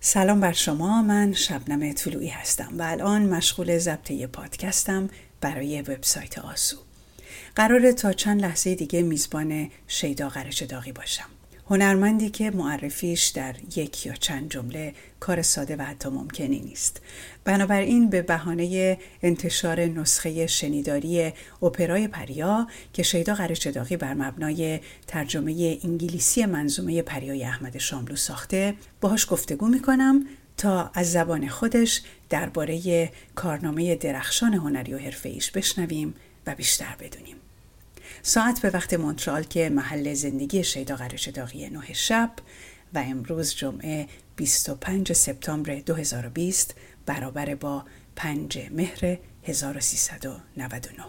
سلام بر شما من شبنم طلوعی هستم و الان مشغول ضبط یه پادکستم برای وبسایت آسو. قراره تا چند لحظه دیگه میزبان شیدا قرش داغی باشم. هنرمندی که معرفیش در یک یا چند جمله کار ساده و حتی ممکنی نیست. بنابراین به بهانه انتشار نسخه شنیداری اپرای پریا که شیدا قرچداغی بر مبنای ترجمه انگلیسی منظومه پریای احمد شاملو ساخته باهاش گفتگو می‌کنم تا از زبان خودش درباره کارنامه درخشان هنری و حرفه بشنویم و بیشتر بدونیم. ساعت به وقت مونترال که محل زندگی شیدا قرش داغی نه شب و امروز جمعه 25 سپتامبر 2020 برابر با 5 مهر 1399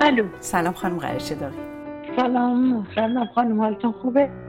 الو. سلام خانم قرش داغی سلام سلام خانم حالتون خوبه؟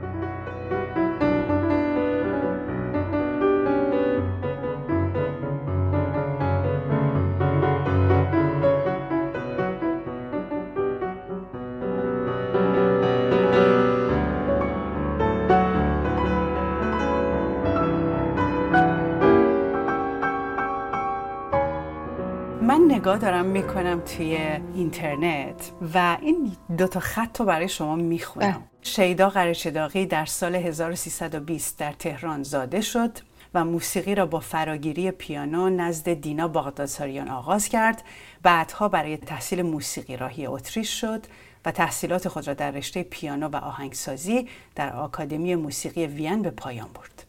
نگاه دارم می‌کنم توی اینترنت و این دوتا خط رو برای شما می‌خونم. شیدا قرچداغی در سال 1320 در تهران زاده شد و موسیقی را با فراگیری پیانو نزد دینا باغدادساریان آغاز کرد. بعدها برای تحصیل موسیقی راهی اتریش شد و تحصیلات خود را در رشته پیانو و آهنگسازی در آکادمی موسیقی وین به پایان برد.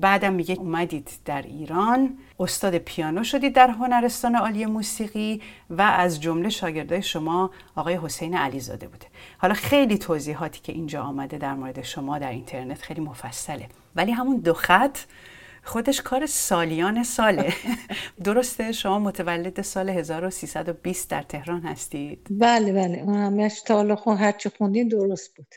بعدم میگه اومدید در ایران استاد پیانو شدید در هنرستان عالی موسیقی و از جمله شاگردای شما آقای حسین علیزاده بوده. حالا خیلی توضیحاتی که اینجا آمده در مورد شما در اینترنت خیلی مفصله. ولی همون دو خط خودش کار سالیان ساله. درسته؟ شما متولد سال 1320 در تهران هستید. بله بله. اون همش تا حالا خون هرچی خوندین درست بود.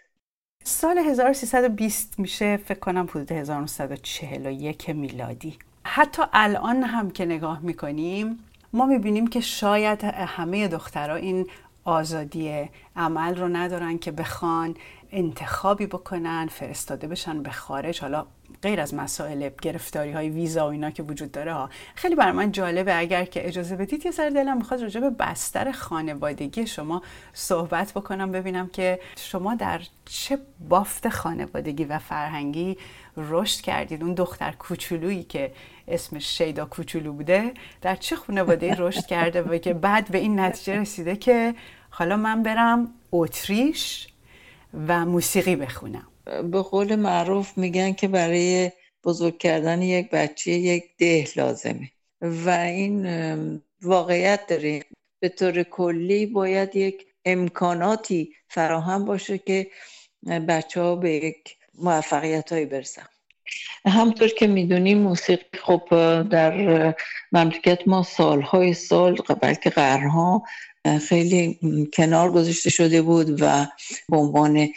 سال 1320 میشه فکر کنم حدود 1941 میلادی. حتی الان هم که نگاه می‌کنیم ما می‌بینیم که شاید همه دخترها این آزادی عمل رو ندارن که بخوان انتخابی بکنن فرستاده بشن به خارج. حالا غیر از مسائل گرفتاری های ویزا و اینا که وجود داره ها. خیلی بر من جالبه. اگر که اجازه بدید یه سر دلم می‌خواد راجع به بستر خانوادگی شما صحبت بکنم ببینم که شما در چه بافت خانوادگی و فرهنگی رشد کردید. اون دختر کوچولویی که اسمش شیدا کوچولو بوده در چه خانواده رشد کرده و که بعد به این نتیجه رسیده که حالا من برم اتریش و موسیقی بخونم. به قول معروف میگن که برای بزرگ کردن یک بچه یک ده لازمه. و این واقعیت داره. به طور کلی باید یک امکاناتی فراهم باشه که بچه ها به یک موفقیت هایی برسن. همطور که می‌دونیم موسیقی خب در مملکت ما سالهای سال بلکه قرنها خیلی کنار گذاشته شده بود و به عنوان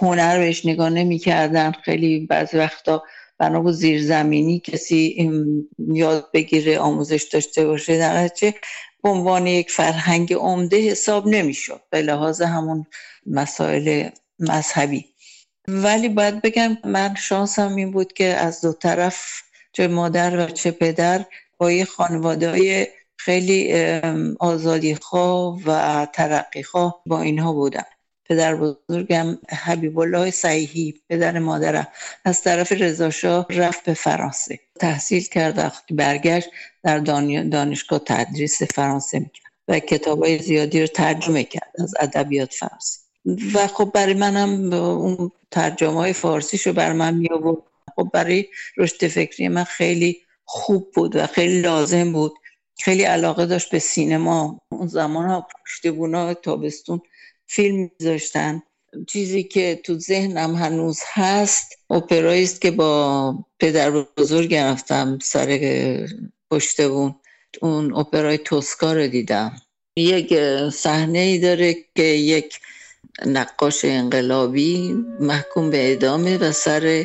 هنر بهش نگاه نمی کردن خیلی بعض وقتا بنا بود زیرزمینی کسی یاد بگیره آموزش داشته باشه. در به عنوان یک فرهنگ عمده حساب نمی‌شد. به لحاظ همون مسائل مذهبی. ولی باید بگم من شانسم این بود که از دو طرف چه مادر و چه پدر با یه خانواده خیلی آزادی خواه و ترقی خواه با اینها بودم. پدر بزرگم حبیب الله صحیحی پدر مادرم. از طرف رضاشاه رفت به فرانسه. تحصیل کرد وقتی برگشت در دانشگاه تدریس فرانسه می‌کرد و کتاب زیادی رو ترجمه کرد از ادبیات فرانسه. و خب برای منم اون ترجمه های فارسی شو بر من می خب برای رشد فکری من خیلی خوب بود و خیلی لازم بود. خیلی علاقه داشت به سینما. اون زمان ها پشتبونا تابستون فیلم میذاشتن. چیزی که تو ذهنم هنوز هست اپرایی که با پدر بزرگ رفتم سر پشتبون اون اپرای توسکا رو دیدم. یک صحنه ای داره که یک نقاش انقلابی محکوم به اعدامه و سر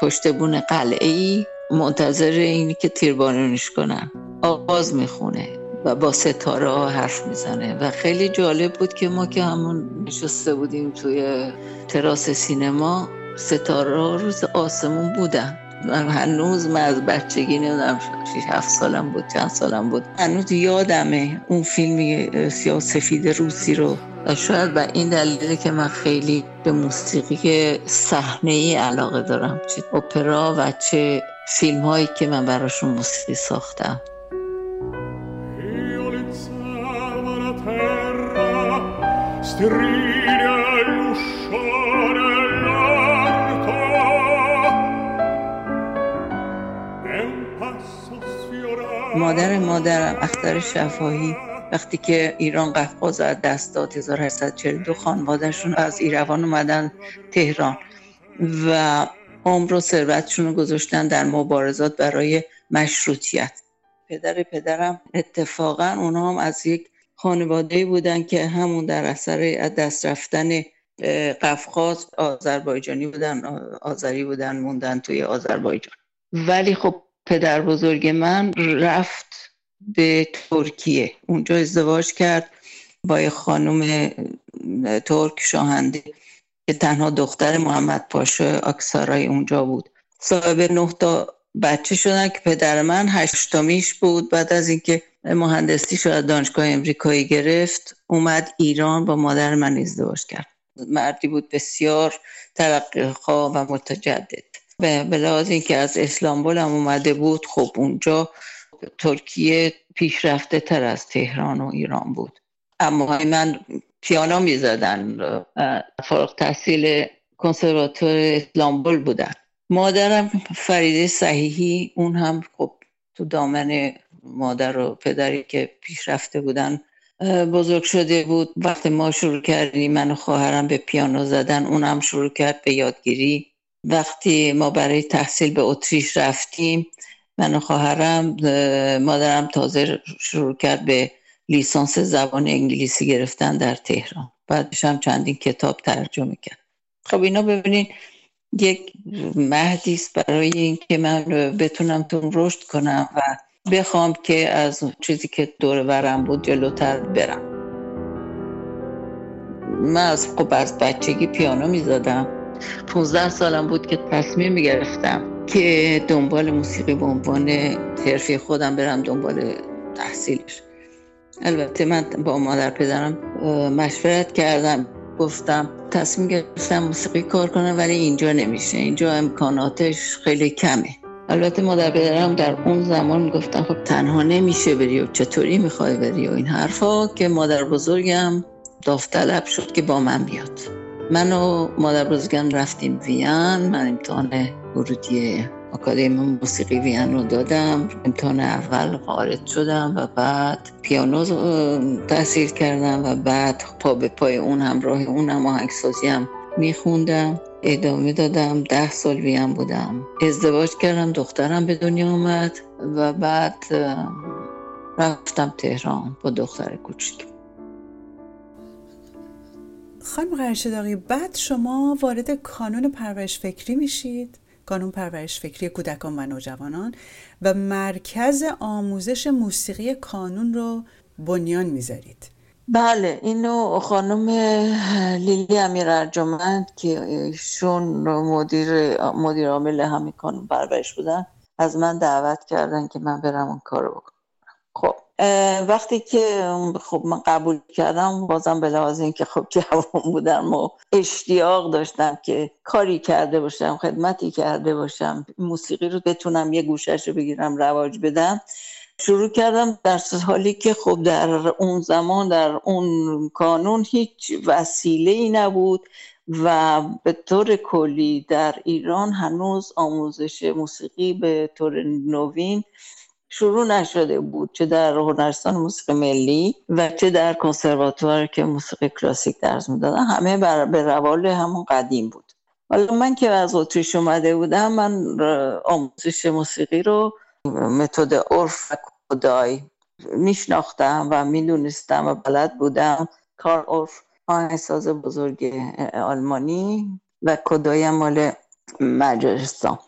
پشتبون قلعه ای منتظر اینی که تیربارونش کنن. آغاز می‌خونه. و با ستاره ها حرف می‌زنه. و خیلی جالب بود که ما که همون نشسته بودیم توی تراس سینما ستاره ها روز آسمون بودن. من هنوز من از بچگی نمی‌دونم 6 7 سالم بود چند سالم بود. هنوز یادمه اون فیلم سیاه سفید روسی رو. و شاید به این دلیله که من خیلی به موسیقی صحنه ای علاقه دارم چه اپرا و چه فیلم هایی که من براشون موسیقی ساختم. مادر مادرم اختر شفاهی وقتی که ایران قفقاز از دست داد 1842 خانوادهشون از ایروان اومدن تهران و عمر و ثروتشون رو گذاشتن در مبارزات برای مشروطیت. پدر پدرم اتفاقا اونا هم از یک خانواده بودن که همون در اثر دست رفتن قفقاز آذربایجانی بودن آذری بودن موندن توی آذربایجان. ولی خب پدر بزرگ من رفت به ترکیه. اونجا ازدواج کرد با یه خانم ترک شاهنده که تنها دختر محمد پاشا آکسارای اونجا بود. صاحب نه تا بچه شدن که پدر من هشتمیش بود. بعد از اینکه مهندسی شد دانشگاه امریکایی گرفت اومد ایران با مادر من ازدواج کرد. مردی بود بسیار ترقی و متجدد. به لحاظ اینکه از اسلامبول هم اومده بود خب اونجا ترکیه پیشرفته تر از تهران و ایران بود. اما من پیانو می زدن فارغ تحصیل کنسرواتور اسلامبول بودن. مادرم فریده صحیحی اون هم خب تو دامن مادر و پدری که پیشرفته بودن بزرگ شده بود. وقتی ما شروع کردیم من و خواهرم به پیانو زدن اونم شروع کرد به یادگیری. وقتی ما برای تحصیل به اتریش رفتیم من و خواهرم مادرم تازه شروع کرد به لیسانس زبان انگلیسی گرفتن در تهران. بعدش هم چندین کتاب ترجمه کرد. خب اینا ببینین یک مهدی است برای اینکه من بتونم تون رشد کنم و بخوام که از چیزی که دور ورم بود جلوتر برم. من از خب از بچگی پیانو می‌زدم. 15 سالم بود که تصمیم می‌گرفتم که دنبال موسیقی به عنوان حرفه خودم برم دنبال تحصیلش. البته من با مادر پدرم مشورت کردم گفتم تصمیم گرفتم موسیقی کار کنم ولی اینجا نمیشه. اینجا امکاناتش خیلی کمه. البته مادر پدرم در اون زمان گفتم خب تنها نمیشه بری و چطوری می‌خوای بری و این حرفا که مادر بزرگم داوطلب شد که با من بیاد. من و مادر بزرگم رفتیم وین من امتحان ورودی آکادمی موسیقی وین رو دادم. امتحان اول خارج شدم و بعد پیانو تحصیل کردم و بعد پا به پای اون همراه اون هم آهنگسازی هم میخوندم. ادامه دادم ده سال وین بودم. ازدواج کردم دخترم به دنیا آمد و بعد رفتم تهران با دختر کوچیک. خانم قرشداغی بعد شما وارد کانون پرورش فکری میشید. کانون پرورش فکری کودکان و نوجوانان و مرکز آموزش موسیقی کانون رو بنیان می‌ذارید. بله اینو خانم لیلی امیر ارجمند که ایشون مدیر مدیر عامل همین کانون پرورش بودن از من دعوت کردن که من برم اون کارو بکنم. خب وقتی که خب من قبول کردم بازم به لحاظ اینکه خب جوان بودم و اشتیاق داشتم که کاری کرده باشم خدمتی کرده باشم موسیقی رو بتونم یه گوشش رو بگیرم رواج بدم. شروع کردم در حالی که خب در اون زمان در اون کانون هیچ وسیله ای نبود و به طور کلی در ایران هنوز آموزش موسیقی به طور نوین شروع نشده بود چه در هنرستان موسیقی ملی و چه در کنسرواتوار که موسیقی کلاسیک درس می‌دادن. همه بر به روال همون قدیم بود. حالا من که از اتریش اومده بودم من آموزش موسیقی رو متد عرف و کدای میشناختم و می‌دونستم و بلد بودم. کار عرف آهنگساز بزرگ آلمانی و کدای مال مجارستان.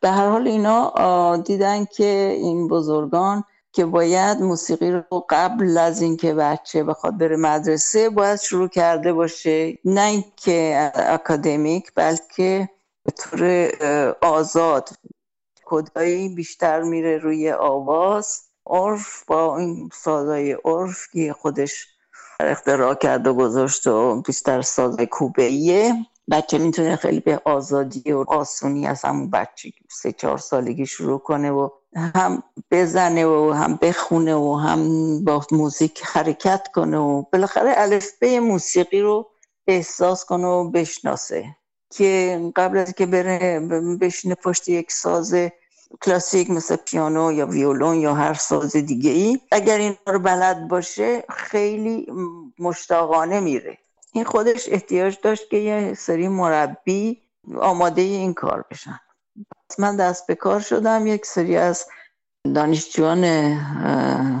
به هر حال اینا دیدن که این بزرگان که باید موسیقی رو قبل از اینکه بچه بخواد بره مدرسه باید شروع کرده باشه. نه اینکه اکادمیک بلکه به طور آزاد کدایی بیشتر میره روی آواز؟ عرف با این سازای عرف که خودش اختراع کرد و گذاشت و بیشتر سازای کوبهیه بچه می‌تونه خیلی به آزادی و آسونی از همون بچه سه چهار سالگی شروع کنه و هم بزنه و هم بخونه و هم با موزیک حرکت کنه و بالاخره الفبه موسیقی رو احساس کنه و بشناسه. که قبل از که بره بشینه پشت یک ساز کلاسیک مثل پیانو یا ویولون یا هر ساز دیگه ای اگر این رو بلد باشه خیلی مشتاقانه میره. این خودش احتیاج داشت که یه سری مربی آماده این کار بشن. من دست به کار شدم یک سری از دانشجویان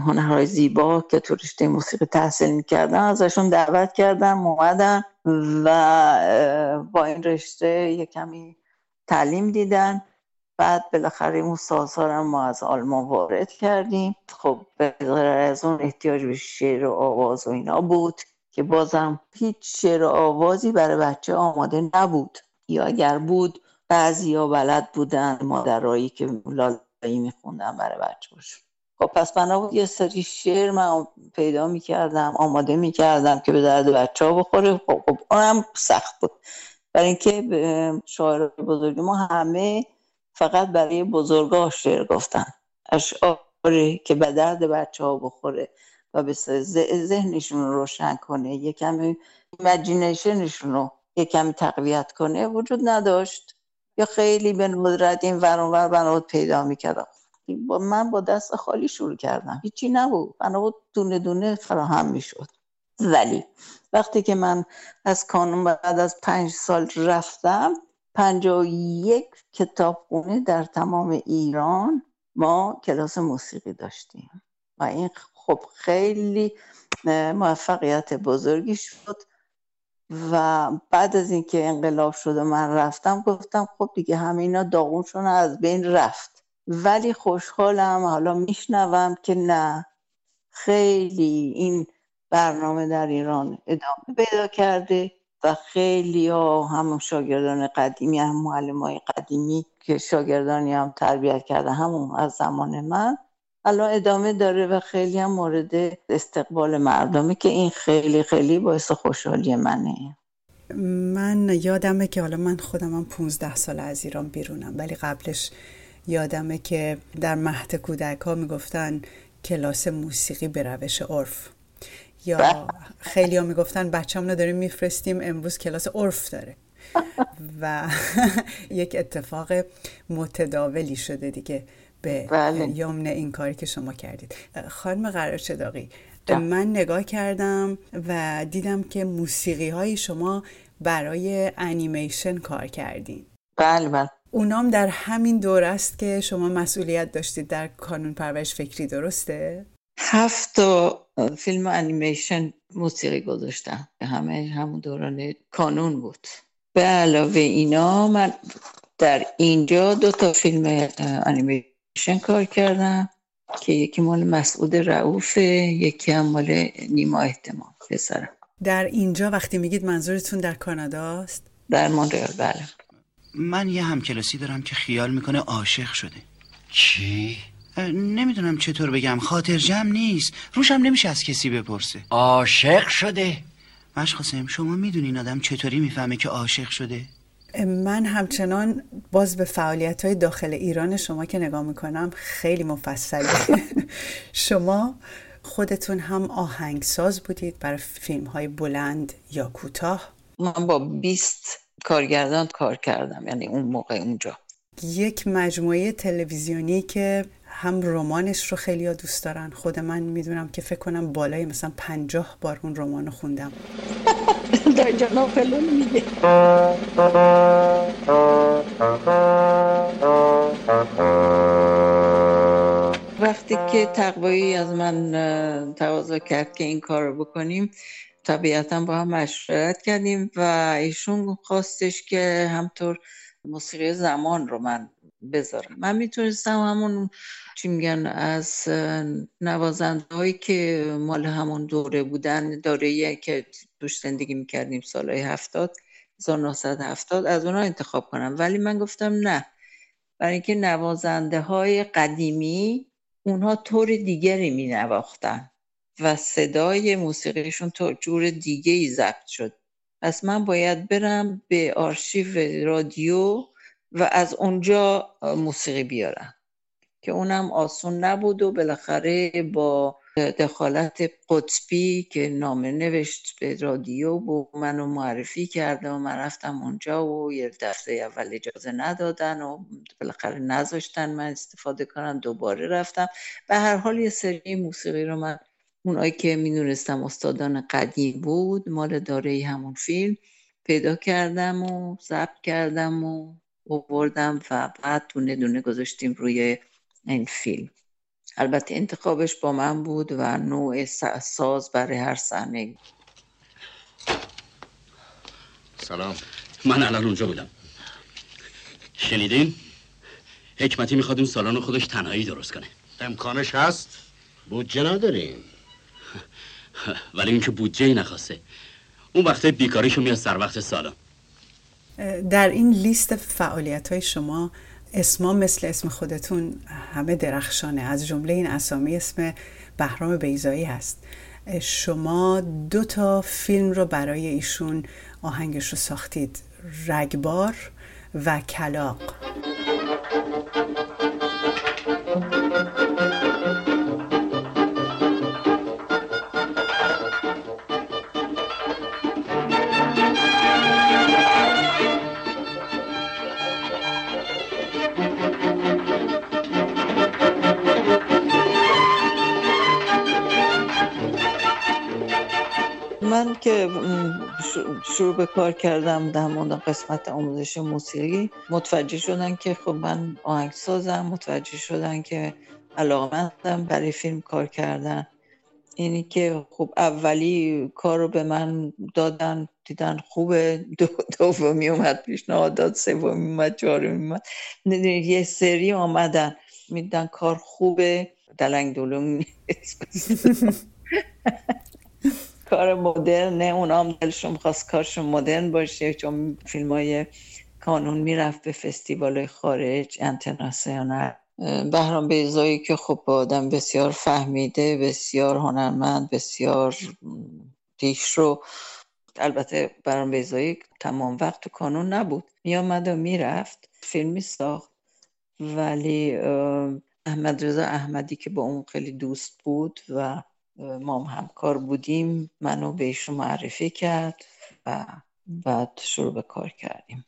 هنرهای زیبا که تو رشته موسیقی تحصیل می‌کردن ازشون دعوت کردم اومدن و با این رشته یه کمی تعلیم دیدن. بعد بالاخره اون سازها ما از آلمان وارد کردیم. خب به از اون احتیاج به شعر و آواز و اینا بود که بازم هیچ شعر و آوازی برای بچه آماده نبود. یا اگر بود بعضی ها بلد بودن مادرایی که لالایی میخوندن برای بچه باشه خب پس بنا یه سری شعر من پیدا می‌کردم آماده می‌کردم که به درد بچه ها بخوره. خب, خب اونم سخت بود. برای اینکه شاعر بزرگی ما همه فقط برای بزرگاه شعر گفتن. اشعاری که به درد بچه ها بخوره و به ذهنشون رو روشن کنه یه کمی ایمجینیشنشون رو یه کمی تقویت کنه وجود نداشت. یا خیلی به ندرت این ورانور بنابود پیدا می‌کردم. با من با دست خالی شروع کردم. هیچی نبود. بنابود دونه دونه فراهم می‌شد. ولی وقتی که من از کانون بعد از پنج سال رفتم پنجا و یک کتابخونه در تمام ایران ما کلاس موسیقی داشتیم. و این خب خیلی موفقیت بزرگی شد. و بعد از اینکه انقلاب شد و من رفتم گفتم خب دیگه همه اینا داغونشون از بین رفت. ولی خوشحالم حالا میشنوم که نه. خیلی این برنامه در ایران ادامه پیدا کرده و خیلی ها هم شاگردان قدیمی هم معلم های قدیمی که شاگردانی هم تربیت کرده همون از زمان من الان ادامه داره و خیلی هم مورد استقبال مردمه که این خیلی خیلی باعث خوشحالی منه. من یادمه که حالا من خودم هم 15 سال از ایران بیرونم ولی قبلش یادمه که در مهد کودک ها می‌گفتن کلاس موسیقی به روش عرف. یا بله. خیلی ها می‌گفتن بچه رو داریم میفرستیم امروز کلاس عرف داره. و یک اتفاق متداولی شده دیگه. به بله. یمن این کاری که شما کردید. خانم قرار چداقی من نگاه کردم و دیدم که موسیقی های شما برای انیمیشن کار کردین. بله بله. اونام در همین دور است که شما مسئولیت داشتید در کانون پرورش فکری درسته؟ هفت تا فیلم انیمیشن موسیقی گذاشتم همه همون دوران کانون بود. به علاوه اینا من در اینجا دو تا فیلم انیمیشن کار کردم که یکی مال مسعود رعوفه یکی هم مال نیما احتمال پسرم. در اینجا وقتی میگید منظورتون در کانادا است؟ در مونترال بله. من یه همکلاسی دارم که خیال می‌کنه عاشق شده. چی؟ نمی‌دونم چطور بگم خاطر جمع نیست. روشم نمیشه از کسی بپرسه. عاشق شده؟ مشخصم شما می‌دونین آدم چطوری می‌فهمه که عاشق شده؟ من همچنان باز به فعالیت های داخل ایران شما که نگاه می‌کنم خیلی مفصله. شما خودتون هم آهنگساز بودید برای فیلم های بلند یا کوتاه؟ من با 20 کارگردان کار کردم یعنی اون موقع اونجا. یک مجموعه تلویزیونی که هم رمانش رو خیلی دوست دارن. خود من می‌دونم که فکر کنم بالای مثلا پنجاه بار اون رمان رو خوندم. در جناب میگه. وقتی که تقوایی از من تقاضا کرد که این کار رو بکنیم طبیعتا با هم مشورت کردیم و ایشون خواستش که همطور موسیقی زمان رو من بذارم. من می‌تونستم همون چی میگن از نوازنده هایی که مال همون دوره بودن داره که توش زندگی می‌کردیم سالهای هفتاد 1970 از اونها انتخاب کنم. ولی من گفتم نه. برای اینکه نوازنده های قدیمی اونها طور دیگری می نواختن و صدای موسیقیشون طور جور دیگه ای ضبط شد. پس من باید برم به آرشیو رادیو و از اونجا موسیقی بیارم که اونم آسون نبود و بالاخره با دخالت قطبی که نامه نوشت به رادیو و منو معرفی کرده و من رفتم اونجا و یه دفعه اول اجازه ندادن و بالاخره نذاشتن من استفاده کنم دوباره رفتم. به هر حال یه سری موسیقی رو من اونایی که می‌دونستم استادان قدیم بود مال داره همون فیلم پیدا کردم و ضبط کردم و بردم و بعد دونه دونه گذاشتیم روی این فیلم. البته انتخابش با من بود و نوع ساز برای هر صحنه سلام. من الان اونجا بودم. شنیدین؟ حکمتی می‌خواد اون سالن خودش تنهایی درست کنه. امکانش هست؟ بودجه نداریم. ولی اینکه بودجه ای نخواسته. اون وقته بیکاریشو میاد سر وقت سالن. در این لیست فعالیت های شما اسما مثل اسم خودتون همه درخشانه. از جمله این اسامی اسم بهرام بیزایی هست. شما دو تا فیلم رو برای ایشون آهنگش رو ساختید. رگبار و کلاق. من که شروع به کار کردم در مورد قسمت آموزش موسیقی متوجه شدن که خب من آهنگسازم متوجه شدن که علاقمندم برای فیلم کار کردن. اینی که خب اولی کار رو به من دادن دیدن خوبه دو دومی اومد پیشنهاد داد سومی اومد چهارمی اومد. یه سری آمدن میدن کار خوبه. دلنگ دلون کار مدرن اونا هم دلشون خواست کارشون مدرن باشه چون فیلم های کانون می‌رفت به فستیوال خارج انترناسیونال. بهرام بیزایی که خب آدم بسیار فهمیده بسیار هنرمند بسیار رو البته بهرام بیزایی تمام وقت تو کانون نبود. میامد و می‌رفت فیلمی ساخت ولی احمد رضا احمدی که با اون خیلی دوست بود و ما هم همکار بودیم منو بهش معرفی کرد و بعد شروع به کار کردیم.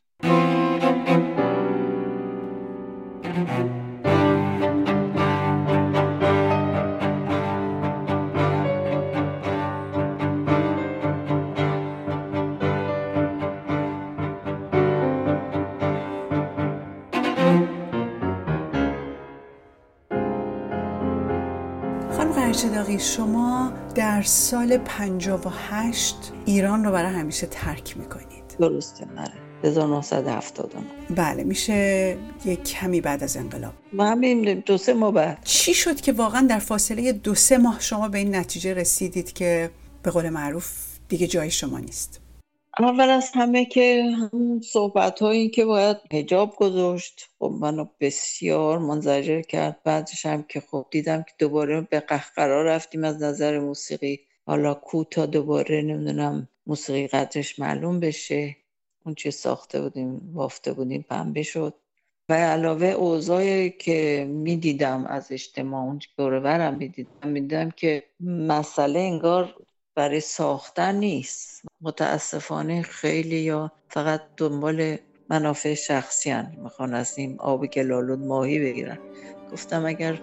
داغی شما در سال 58 ایران رو برای همیشه ترک می‌کنید. درسته نره 1979 بله میشه یک کمی بعد از انقلاب. ما همین دو سه ماه بعد. چی شد که واقعا در فاصله دو سه ماه شما به این نتیجه رسیدید که به قول معروف دیگه جای شما نیست؟ اول از همه که همون صحبت هایی که باید هجاب گذاشت. خب منو بسیار منزجر کرد. بعدش هم که خب دیدم که دوباره به قهقرا رفتیم از نظر موسیقی. حالا کو تا دوباره نمی‌دونم موسیقی قدرش معلوم بشه. اون چی ساخته بودیم بافته بودیم پنبه شد. و علاوه اوضاعی که می‌دیدم از اجتماع اون دورورم می‌دیدم می‌دیدم که مسئله انگار برای ساختن نیست. متاسفانه خیلی یا فقط دنبال منافع شخصی هن. می‌خوان از این آب گلالود ماهی بگیرن گفتم اگر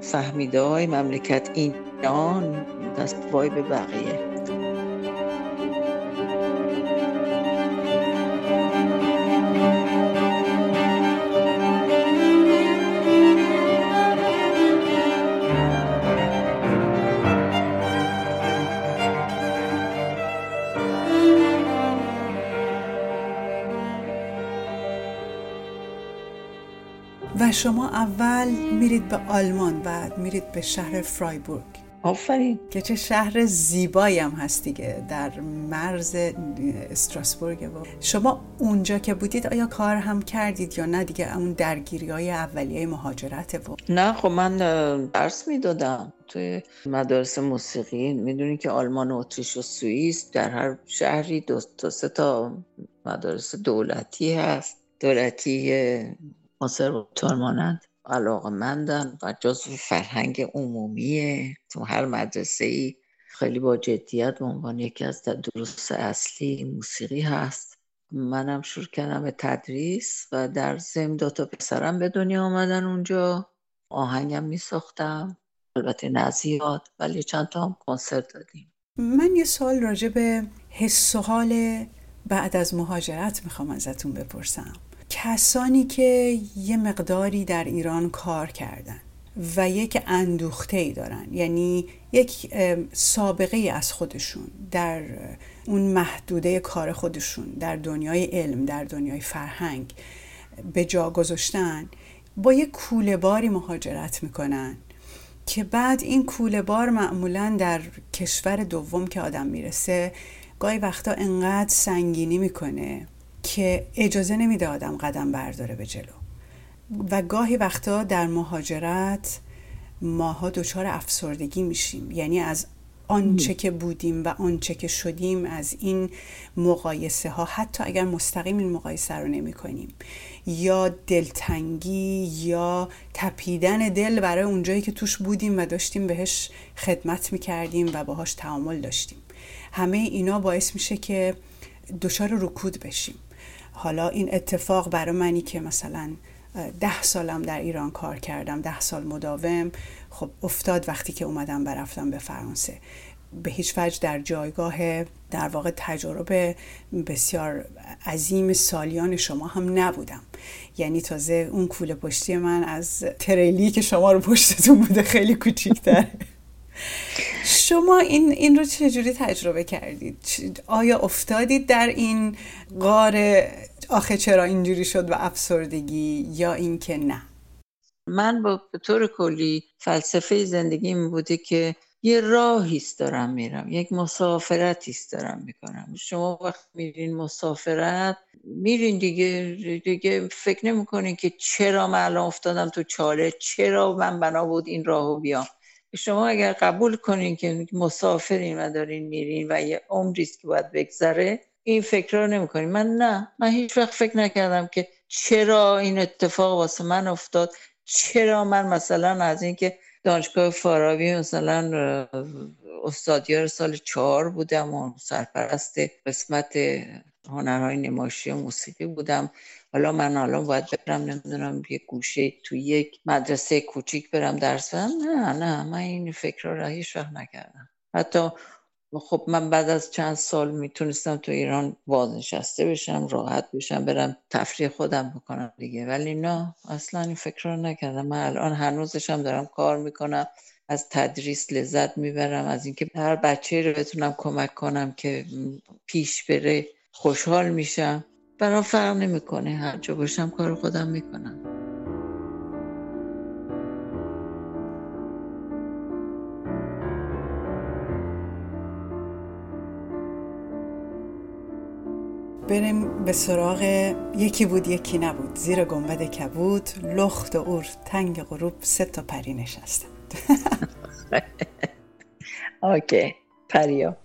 فهمیده های مملکت این دست وای به بقیه اول میرید به آلمان و میرید به شهر فرایبورگ. آفرین. که چه شهر زیبایی هم هست دیگه در مرز استراسبورگ. و شما اونجا که بودید آیا کار هم کردید یا نه؟ دیگه اون درگیری های اولیه مهاجرت و نه خب من درس می‌دادم توی مدارس موسیقی. می‌دونی که آلمان و اتریش و سوئیس در هر شهری دو تا سه تا مدارس دولتی هست. دولتی کنسرواتوار مانند علاقه مندن و جزو فرهنگ عمومیه. تو هر مدرسه ای خیلی با جدیت به عنوان یکی از دروس اصلی موسیقی هست. منم شروع کردم به تدریس و در زم دو تا پسرم به دنیا آمدن اونجا. آهنگم می ساختم البته نزیاد ولی چند تا هم کنسرت دادیم. من یه سوال راجع به حس و حال بعد از مهاجرت می‌خوام ازتون بپرسم. کسانی که یه مقداری در ایران کار کردن و یک اندوخته ای دارن. یعنی یک سابقه ای از خودشون در اون محدوده کار خودشون در دنیای علم در دنیای فرهنگ به جا گذاشتن با یک کوله باری مهاجرت می‌کنن که بعد این کوله بار معمولا در کشور دوم که آدم می‌رسه گاهی وقتا انقدر سنگینی می‌کنه. که اجازه نمیده آدم قدم برداره به جلو. و گاهی وقتا در مهاجرت ماها دچار افسردگی میشیم. یعنی از آنچه که بودیم و آنچه که شدیم از این مقایسه ها حتی اگر مستقیم این مقایسه رو نمی کنیم یا دلتنگی یا تپیدن دل برای اونجایی که توش بودیم و داشتیم بهش خدمت می کردیم و باهاش تعامل داشتیم. همه اینا باعث میشه که دچار رکود بشیم. حالا این اتفاق برای منی که مثلا ده سالم در ایران کار کردم ده سال مداوم خب افتاد وقتی که اومدم برفتم به فرانسه. به هیچ وجه در جایگاه در واقع تجربه بسیار عظیم سالیان شما هم نبودم. یعنی تازه اون کوله پشتی من از تریلی که شما رو پشتتون بوده خیلی کوچیکتره. شما این این رو چجوری تجربه کردید؟ آیا افتادید در این غار؟ آخه چرا اینجوری شد و افسردگی یا اینکه نه؟ من با به طور کلی فلسفه زندگی می بوده که یه راهیست دارم میرم یک مسافرتیست دارم می‌کنم. شما وقت میرین مسافرت میرین دیگه دیگه فکر نمی‌کنین که چرا من الان افتادم تو چاله چرا من بنا بود این راهو بیام. شما اگر قبول کنین که مسافرین و دارین میرین و یه عمریست که باید بگذره این فکر رو نمی من نه من هیچ وقت فکر نکردم که چرا این اتفاق واسه من افتاد. چرا من مثلا از اینکه دانشگاه فارابی مثلا استادیار سال چهار بودم و سرپرست قسمت هنرهای نمایشی و موسیقی بودم. حالا من الان باید برم نمی‌دونم یه گوشه تو یک مدرسه کوچیک برم درس بدم نه نه من این فکر رو هیچ وقت نکردم. حتی خب من بعد از چند سال می‌تونستم تو ایران بازنشسته بشم راحت بشم برم تفریح خودم بکنم دیگه. ولی نه اصلا این فکر رو نکردم. من الان هنوزشم دارم کار می‌کنم از تدریس لذت می‌برم از اینکه هر بچه رو بتونم کمک کنم که پیش بره خوشحال میشم. برام فرق نمی‌کنه. هر جا باشم کار خودم می‌کنم. بریم به سراغ یکی بود یکی نبود. زیر گنبد کبود لخت و اور تنگ غروب سه تا پری نشستند اوکی. پریا.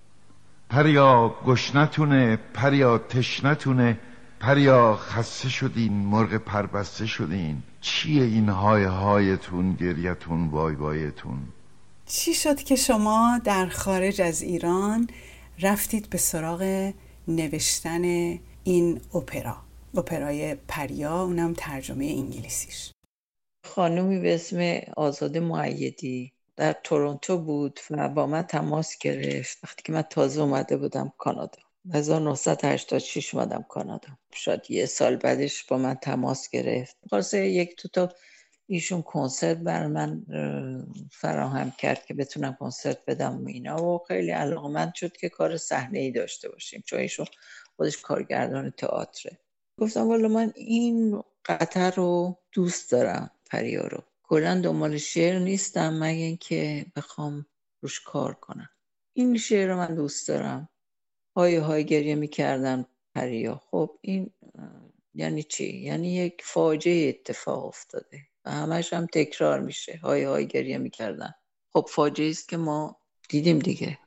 پریا گشنتونه پریا تشنتونه. پریا خسته شدین مرغ پربسته شدین. چیه این های هایتون گریتون وای وایتون؟ چی شد که شما در خارج از ایران رفتید به سراغ نوشتن این اپرا؟ اپرای پریا اونم ترجمه انگلیسیش. خانومی به اسم آزاده معیدی در تورنتو بود و با من تماس گرفت. وقتی که من تازه اومده بودم کانادا. 1986 اومدم کانادا. شاید یه سال بعدش با من تماس گرفت. خواسته یک تو تا ایشون کنسرت بر من فراهم کرد که بتونم کنسرت بدم و اینا. و خیلی علاقمند شد که کار صحنه ای داشته باشیم چون ایشون خودش کارگردان تئاتره. گفتم والا من این قطر رو دوست دارم پریا رو. کلا دنبال شعر نیستم مگه اینکه بخوام روش کار کنم. این شعر رو من دوست دارم. های های گریه می‌کردن پریا. خب این یعنی چی؟ یعنی یک فاجعه اتفاق افتاده و همش هم تکرار میشه. های های گریه می‌کردن. خب فاجعه است که ما دیدیم دیگه.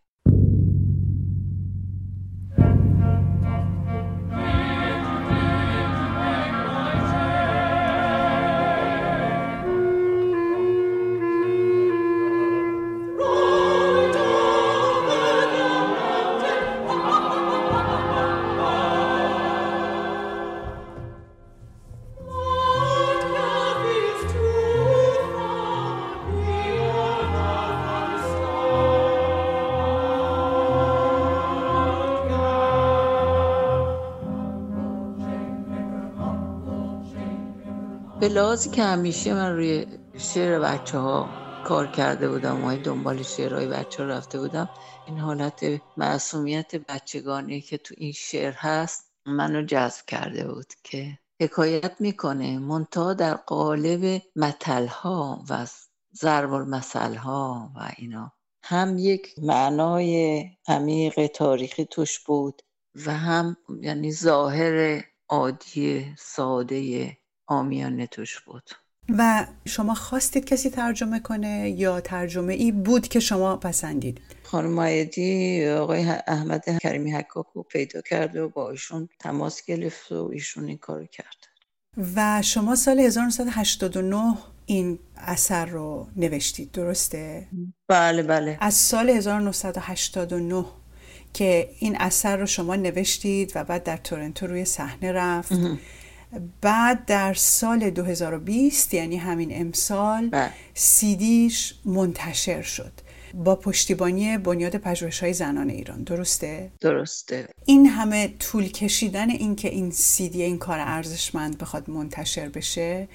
به لحاظی که همیشه من روی شعر بچه ها کار کرده بودم و دنبال شعرهای بچه ها رفته بودم این حالت معصومیت بچگانه که تو این شعر هست منو جذب کرده بود که حکایت می‌کنه. منتها در قالب متلها و ضرب ها و اینا. هم یک معنای عمیق تاریخی توش بود و هم یعنی ظاهر عادی ساده آمیانه توش بود. و شما خواستید کسی ترجمه کنه یا ترجمه ای بود که شما پسندید؟ خانم مایدی آقای احمد کریمی حکاکو پیدا کرده و با ایشون تماس گرفت و ایشون این کارو کرد. و شما سال 1989 این اثر رو نوشتید درسته؟ بله بله. از سال 1989 که این اثر رو شما نوشتید و بعد در تورنتو روی صحنه رفت. بعد در سال 2020 یعنی همین امسال بله. سیدیش منتشر شد با پشتیبانی بنیاد پژوهش های زنان ایران درسته؟ درسته این همه طول کشیدن این که این سیدی این کار ارزشمند بخواد منتشر بشه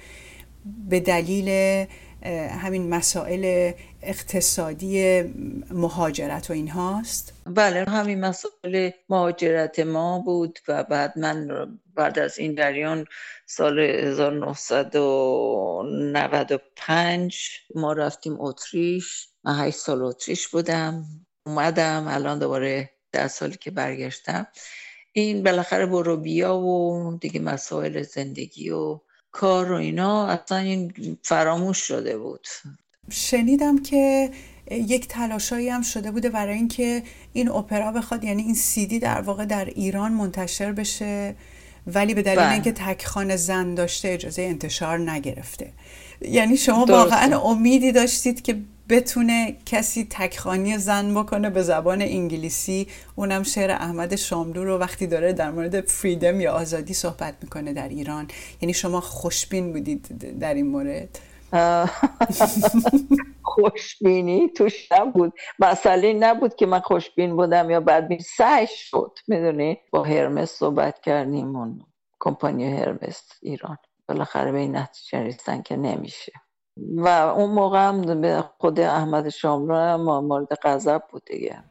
به دلیل همین مسائل اقتصادی مهاجرت و این هاست بله همین مسائل مهاجرت ما بود و بعد من بعد از این جریان سال 1995 ما رفتیم اتریش. من هشت سال اتریش بودم. اومدم الان دوباره ده سالی که برگشتم. این بالاخره برو بیا و دیگه مسائل زندگی و کار و اینا اصلا این فراموش شده بود. شنیدم که یک تلاشایی هم شده بوده برای اینکه این اپرا بخواد یعنی این سیدی در واقع در ایران منتشر بشه. ولی به دلیل بله. اینکه تکخانه زن داشته اجازه انتشار نگرفته. یعنی شما واقعا امیدی داشتید که بتونه کسی تکخانی زن بکنه به زبان انگلیسی. اونم شعر احمد شاملو رو وقتی داره در مورد فریدم یا آزادی صحبت می‌کنه در ایران. یعنی شما خوشبین بودید در این مورد. خوشبینی توش نبود. مسئله نبود که من خوشبین بودم یا بعد سعی شد می‌دونی؟ با هرمس صحبت کردیم اون کمپانی هرمس ایران. بالاخره به این نتیجه رسیدن که نمیشه. و اون موقع هم به خود احمد شاملو هم مورد غضب بود دیگه.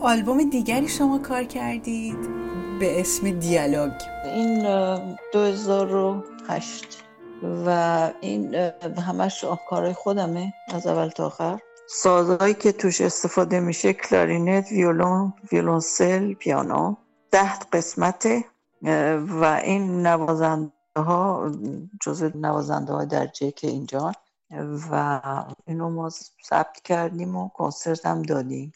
آلبوم دیگری شما کار کردید؟ به اسم دیالوگ. این 2008 و این همش کارهای خودمه از اول تا آخر. سازهایی که توش استفاده میشه کلارینت، ویولون، ویولونسل، پیانو. ده قسمته و این نوازنده ها جزء نوازنده های درجه یک اینجا. و اینو ما ثبت کردیم و کنسرت هم دادیم.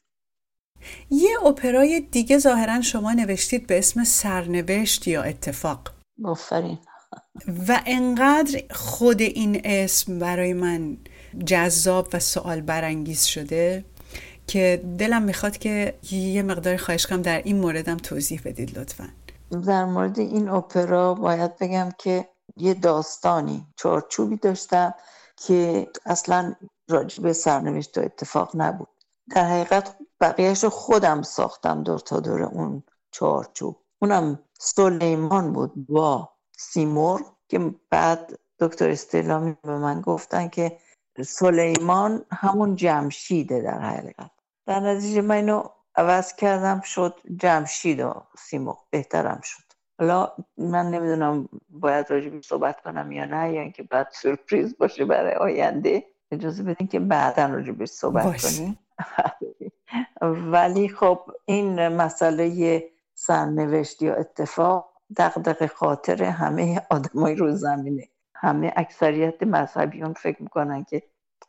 یه اپرای دیگه ظاهرا شما نوشتید به اسم سرنوشت یا اتفاق. آفرین. و انقدر خود این اسم برای من جذاب و سوال برانگیز شده که دلم می‌خواد که یه مقدار خواهش کنم در این موردم توضیح بدید لطفا. در مورد این اپرا باید بگم که یه داستانی چارچوبی داشتم که اصلا راجب سرنوشت و اتفاق نبود. در حقیقت بقیهش رو خودم ساختم دور تا دور اون چارچوب. اونم سلیمان بود با سیمور که بعد دکتر استلامی به من گفتن که سلیمان همون جمشیده در حقیقت. در نتیجه من اینو عوض کردم شد جمشید و سیمور بهترم شد. حالا من نمی‌دونم باید راجبی صحبت کنم یا نه یا اینکه بعد سورپریز باشه برای آینده. اجازه بدین که بعدا راجبی صحبت کنیم. ولی خب این مسئله سرنوشت یا اتفاق دقدق خاطر همه آدمای رو زمینه. همه اکثریت مذهبیون فکر می‌کنن که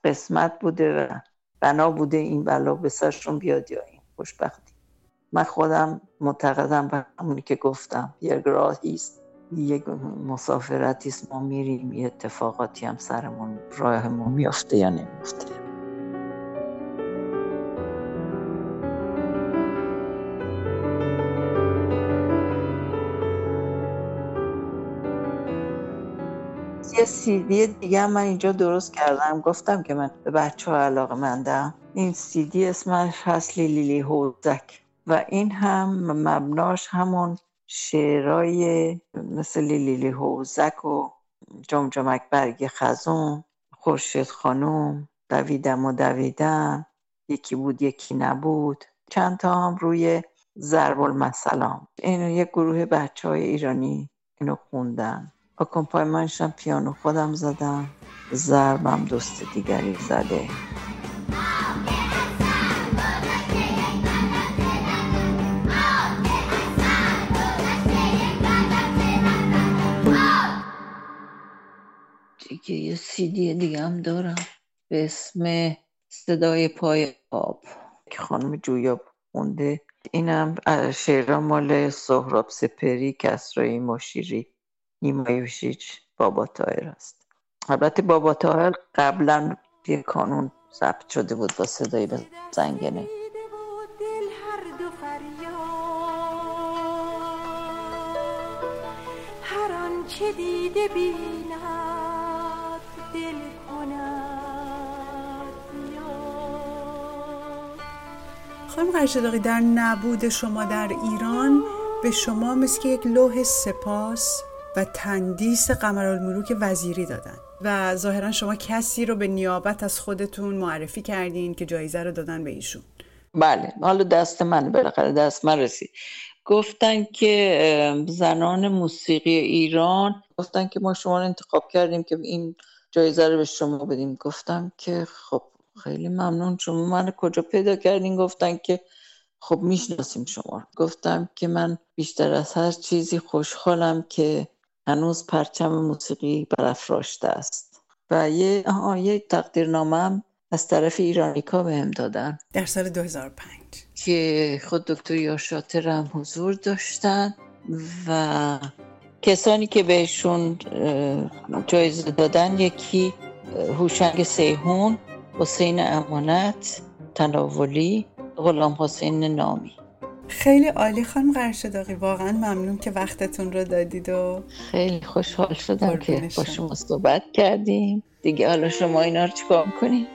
قسمت بوده و بنا بوده این بلا به سرشون بیاد یا این. خوشبختی. من خودم معتقدم به همونی که گفتم. یک راهی است. یک مسافرتی است. ما میریم. یه اتفاقاتی هم سرمون راهمون میافته یا نمیافته. یه سیدی دیگه من اینجا درست کردم. گفتم که من به بچه ها علاقه مندم. این سیدی اسمش هست لیلی هوزک و این هم مبناش همون شعرهای مثل لیلی هوزک و جمجمک برگ خزون خورشید خانوم دویدم و دویدم یکی بود یکی نبود. چند تا هم روی ضرب المثلام. اینو یه گروه بچه های ایرانی اینو خوندن. آکومپایمنشم پیانو خودم زدم. ضربم دوست دیگری زده. دیگه یه سیدی دیگه هم دارم. به اسم صدای پای آب. که خانم جویا خونده اینم شعرها مال سهراب سپهری کسرایی مشیری. نیمایوشیچ بابا طاهر است البته بابا طاهر قبلا یه کانون ثبت شده بود با صدای زنگنه. هر آنچه دیده بیند دل خانم قرشداقی در نبود شما در ایران به شما مثل یک لوح سپاس و تندیس قمرالملوک وزیری دادن. و ظاهرا شما کسی رو به نیابت از خودتون معرفی کردین که جایزه رو دادن به ایشون. بله حالا دست من بالاخره دست من رسید. گفتن که زنان موسیقی ایران گفتن که ما شما رو انتخاب کردیم که این جایزه رو به شما بدیم. گفتم که خب خیلی ممنون. شما من کجا پیدا کردین؟ گفتن که خب می‌شناسیم شما گفتم که من بیشتر از هر چیزی خوشحالم که هنوز پرچم موسیقی برافراشته است. و یه آها یه تقدیرنامه هم از طرف ایرانیکا بهم دادن. در سال 2005 که خود دکتر یاشاتر هم حضور داشتن و کسانی که بهشون جایزه دادن یکی هوشنگ سیهون حسین امانت تناولی غلام حسین نامی. خیلی عالی خانم قرشداقی واقعا ممنون که وقتتون رو دادید و خیلی خوشحال شدم که با شما صحبت کردیم. دیگه حالا شما اینا رو چیکار کنیم؟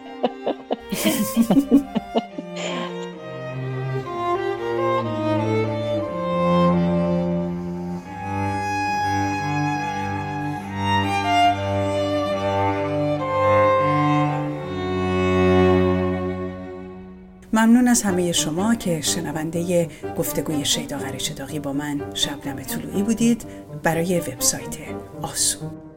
ممنون از همه شما که شنونده گفتگوی شیدا قریچداغی با من شبنم طلوعی بودید برای وبسایت آسو.